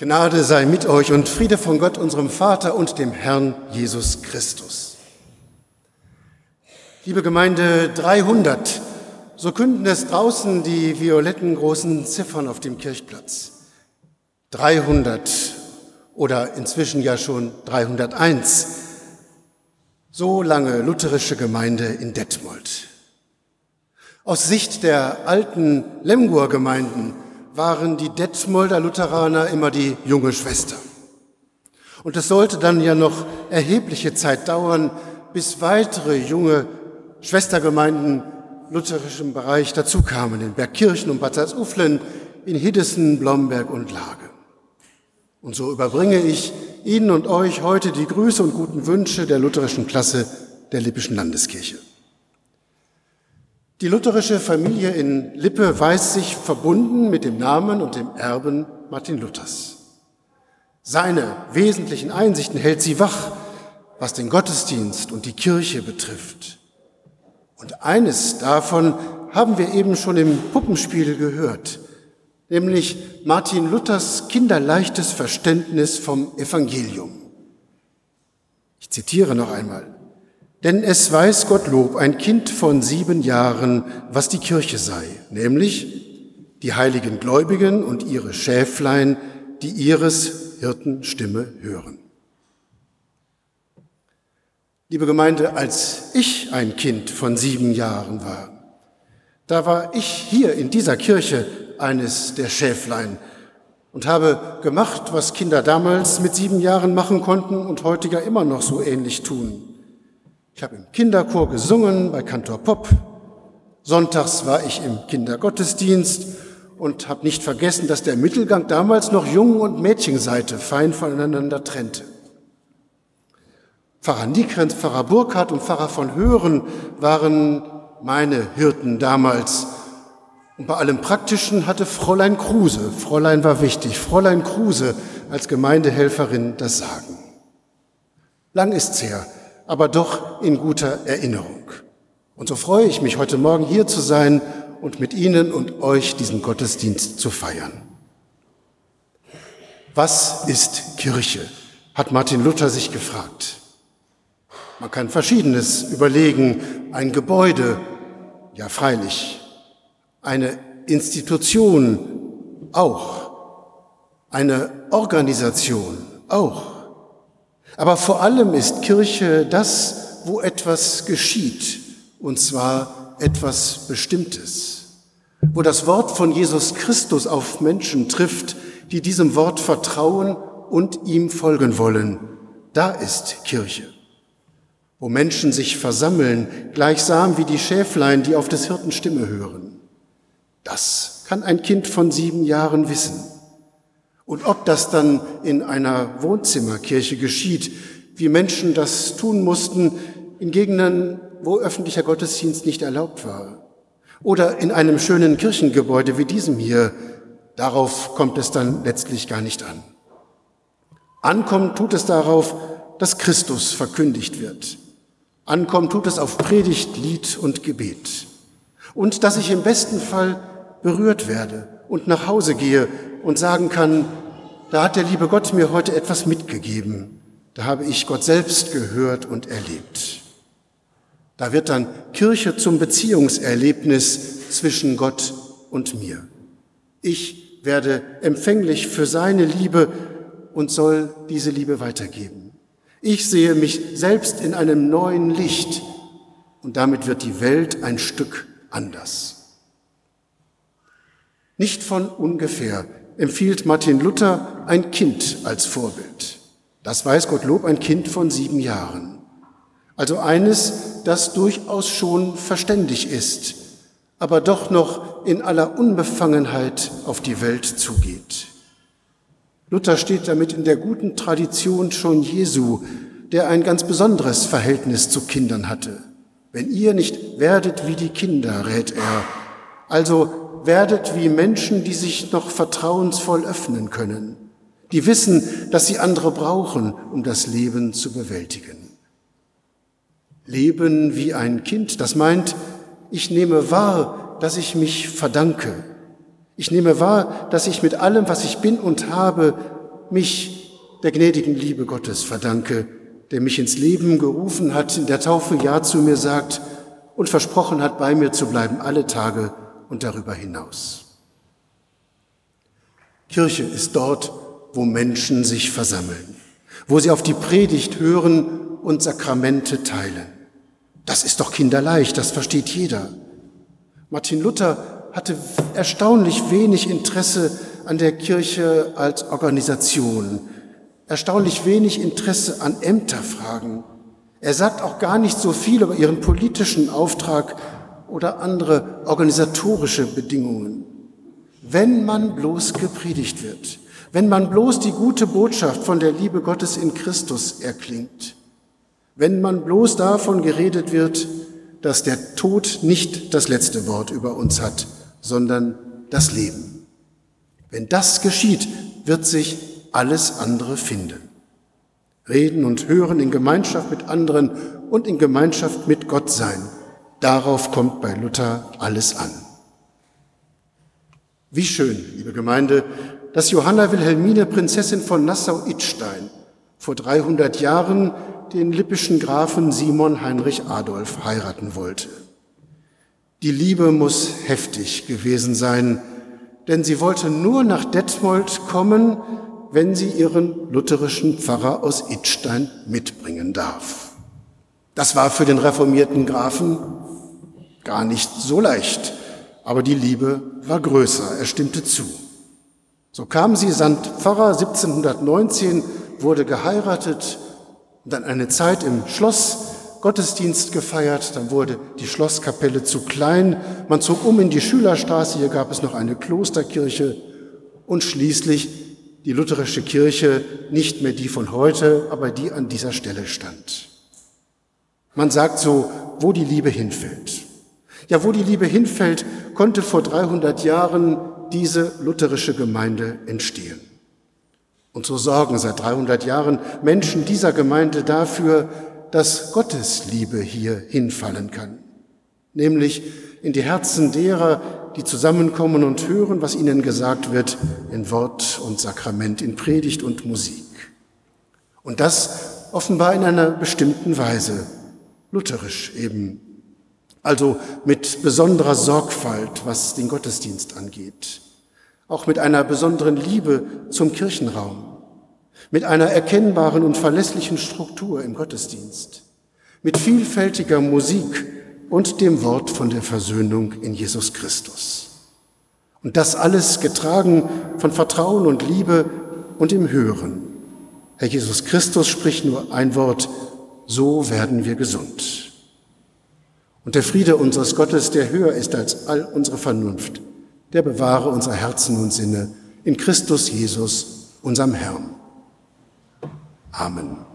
Gnade sei mit euch und Friede von Gott, unserem Vater und dem Herrn Jesus Christus. Liebe Gemeinde 300, so künden es draußen die violetten großen Ziffern auf dem Kirchplatz. 300 oder inzwischen ja schon 301. So lange lutherische Gemeinde in Detmold. Aus Sicht der alten Lemgur-Gemeinden waren die Detmolder Lutheraner immer die junge Schwester. Und es sollte dann ja noch erhebliche Zeit dauern, bis weitere junge Schwestergemeinden lutherischem Bereich dazukamen, in Bergkirchen und Bad Salzuflen, in Hiddessen, Blomberg und Lage. Und so überbringe ich Ihnen und euch heute die Grüße und guten Wünsche der lutherischen Klasse der Lippischen Landeskirche. Die lutherische Familie in Lippe weiß sich verbunden mit dem Namen und dem Erben Martin Luthers. Seine wesentlichen Einsichten hält sie wach, was den Gottesdienst und die Kirche betrifft. Und eines davon haben wir eben schon im Puppenspiel gehört, nämlich Martin Luthers kinderleichtes Verständnis vom Evangelium. Ich zitiere noch einmal. Denn es weiß Gottlob, ein Kind von sieben Jahren, was die Kirche sei, nämlich die heiligen Gläubigen und ihre Schäflein, die ihres Hirten Stimme hören. Liebe Gemeinde, als ich ein Kind von sieben Jahren war, da war ich hier in dieser Kirche eines der Schäflein und habe gemacht, was Kinder damals mit sieben Jahren machen konnten und heute ja immer noch so ähnlich tun. Ich habe im Kinderchor gesungen bei Kantor Pop. Sonntags war ich im Kindergottesdienst und habe nicht vergessen, dass der Mittelgang damals noch Jungen- und Mädchenseite fein voneinander trennte. Pfarrer Nikrenz, Pfarrer Burkhardt und Pfarrer von Hören waren meine Hirten damals. Und bei allem Praktischen hatte Fräulein Kruse, Fräulein war wichtig, Fräulein Kruse als Gemeindehelferin das Sagen. Lang ist's her, aber doch in guter Erinnerung. Und so freue ich mich, heute Morgen hier zu sein und mit Ihnen und euch diesen Gottesdienst zu feiern. Was ist Kirche? hat Martin Luther sich gefragt. Man kann Verschiedenes überlegen. Ein Gebäude, ja freilich. Eine Institution auch. Eine Organisation auch. Aber vor allem ist Kirche das, wo etwas geschieht, und zwar etwas Bestimmtes, wo das Wort von Jesus Christus auf Menschen trifft, die diesem Wort vertrauen und ihm folgen wollen. Da ist Kirche, wo Menschen sich versammeln, gleichsam wie die Schäflein, die auf des Hirten Stimme hören. Das kann ein Kind von sieben Jahren wissen. Und ob das dann in einer Wohnzimmerkirche geschieht, wie Menschen das tun mussten in Gegenden, wo öffentlicher Gottesdienst nicht erlaubt war, oder in einem schönen Kirchengebäude wie diesem hier, darauf kommt es dann letztlich gar nicht an. Ankommen tut es darauf, dass Christus verkündigt wird. Ankommen tut es auf Predigt, Lied und Gebet. Und dass ich im besten Fall berührt werde und nach Hause gehe und sagen kann, da hat der liebe Gott mir heute etwas mitgegeben. Da habe ich Gott selbst gehört und erlebt. Da wird dann Kirche zum Beziehungserlebnis zwischen Gott und mir. Ich werde empfänglich für seine Liebe und soll diese Liebe weitergeben. Ich sehe mich selbst in einem neuen Licht und damit wird die Welt ein Stück anders. Nicht von ungefähr empfiehlt Martin Luther ein Kind als Vorbild. Das weiß Gottlob ein Kind von sieben Jahren. Also eines, das durchaus schon verständig ist, aber doch noch in aller Unbefangenheit auf die Welt zugeht. Luther steht damit in der guten Tradition schon Jesu, der ein ganz besonderes Verhältnis zu Kindern hatte. Wenn ihr nicht werdet wie die Kinder, rät er, also werdet wie Menschen, die sich noch vertrauensvoll öffnen können, die wissen, dass sie andere brauchen, um das Leben zu bewältigen. Leben wie ein Kind, das meint, ich nehme wahr, dass ich mich verdanke. Ich nehme wahr, dass ich mit allem, was ich bin und habe, mich der gnädigen Liebe Gottes verdanke, der mich ins Leben gerufen hat, in der Taufe Ja zu mir sagt und versprochen hat, bei mir zu bleiben alle Tage und darüber hinaus. Kirche ist dort, wo Menschen sich versammeln, wo sie auf die Predigt hören und Sakramente teilen. Das ist doch kinderleicht, das versteht jeder. Martin Luther hatte erstaunlich wenig Interesse an der Kirche als Organisation, erstaunlich wenig Interesse an Ämterfragen. Er sagt auch gar nicht so viel über ihren politischen Auftrag oder andere organisatorische Bedingungen. Wenn man bloß gepredigt wird, wenn man bloß die gute Botschaft von der Liebe Gottes in Christus erklingt, wenn man bloß davon geredet wird, dass der Tod nicht das letzte Wort über uns hat, sondern das Leben. Wenn das geschieht, wird sich alles andere finden. Reden und hören in Gemeinschaft mit anderen und in Gemeinschaft mit Gott sein. Darauf kommt bei Luther alles an. Wie schön, liebe Gemeinde, dass Johanna Wilhelmine, Prinzessin von Nassau-Idstein, vor 300 Jahren den lippischen Grafen Simon Heinrich Adolf heiraten wollte. Die Liebe muss heftig gewesen sein, denn sie wollte nur nach Detmold kommen, wenn sie ihren lutherischen Pfarrer aus Idstein mitbringen darf. Das war für den reformierten Grafen gar nicht so leicht, aber die Liebe war größer, er stimmte zu. So kam sie, St. Pfarrer 1719, wurde geheiratet dann eine Zeit im Schloss Gottesdienst gefeiert, dann wurde die Schlosskapelle zu klein, man zog um in die Schülerstraße, hier gab es noch eine Klosterkirche und schließlich die lutherische Kirche, nicht mehr die von heute, aber die an dieser Stelle stand. Man sagt so, wo die Liebe hinfällt. Ja, wo die Liebe hinfällt, konnte vor 300 Jahren diese lutherische Gemeinde entstehen. Und so sorgen seit 300 Jahren Menschen dieser Gemeinde dafür, dass Gottes Liebe hier hinfallen kann, nämlich in die Herzen derer, die zusammenkommen und hören, was ihnen gesagt wird in Wort und Sakrament, in Predigt und Musik. Und das offenbar in einer bestimmten Weise, lutherisch eben, also mit besonderer Sorgfalt, was den Gottesdienst angeht, auch mit einer besonderen Liebe zum Kirchenraum, mit einer erkennbaren und verlässlichen Struktur im Gottesdienst, mit vielfältiger Musik und dem Wort von der Versöhnung in Jesus Christus. Und das alles getragen von Vertrauen und Liebe und im Hören. Herr Jesus Christus spricht nur ein Wort, so werden wir gesund. Und der Friede unseres Gottes, der höher ist als all unsere Vernunft, der bewahre unsere Herzen und Sinne in Christus Jesus, unserem Herrn. Amen.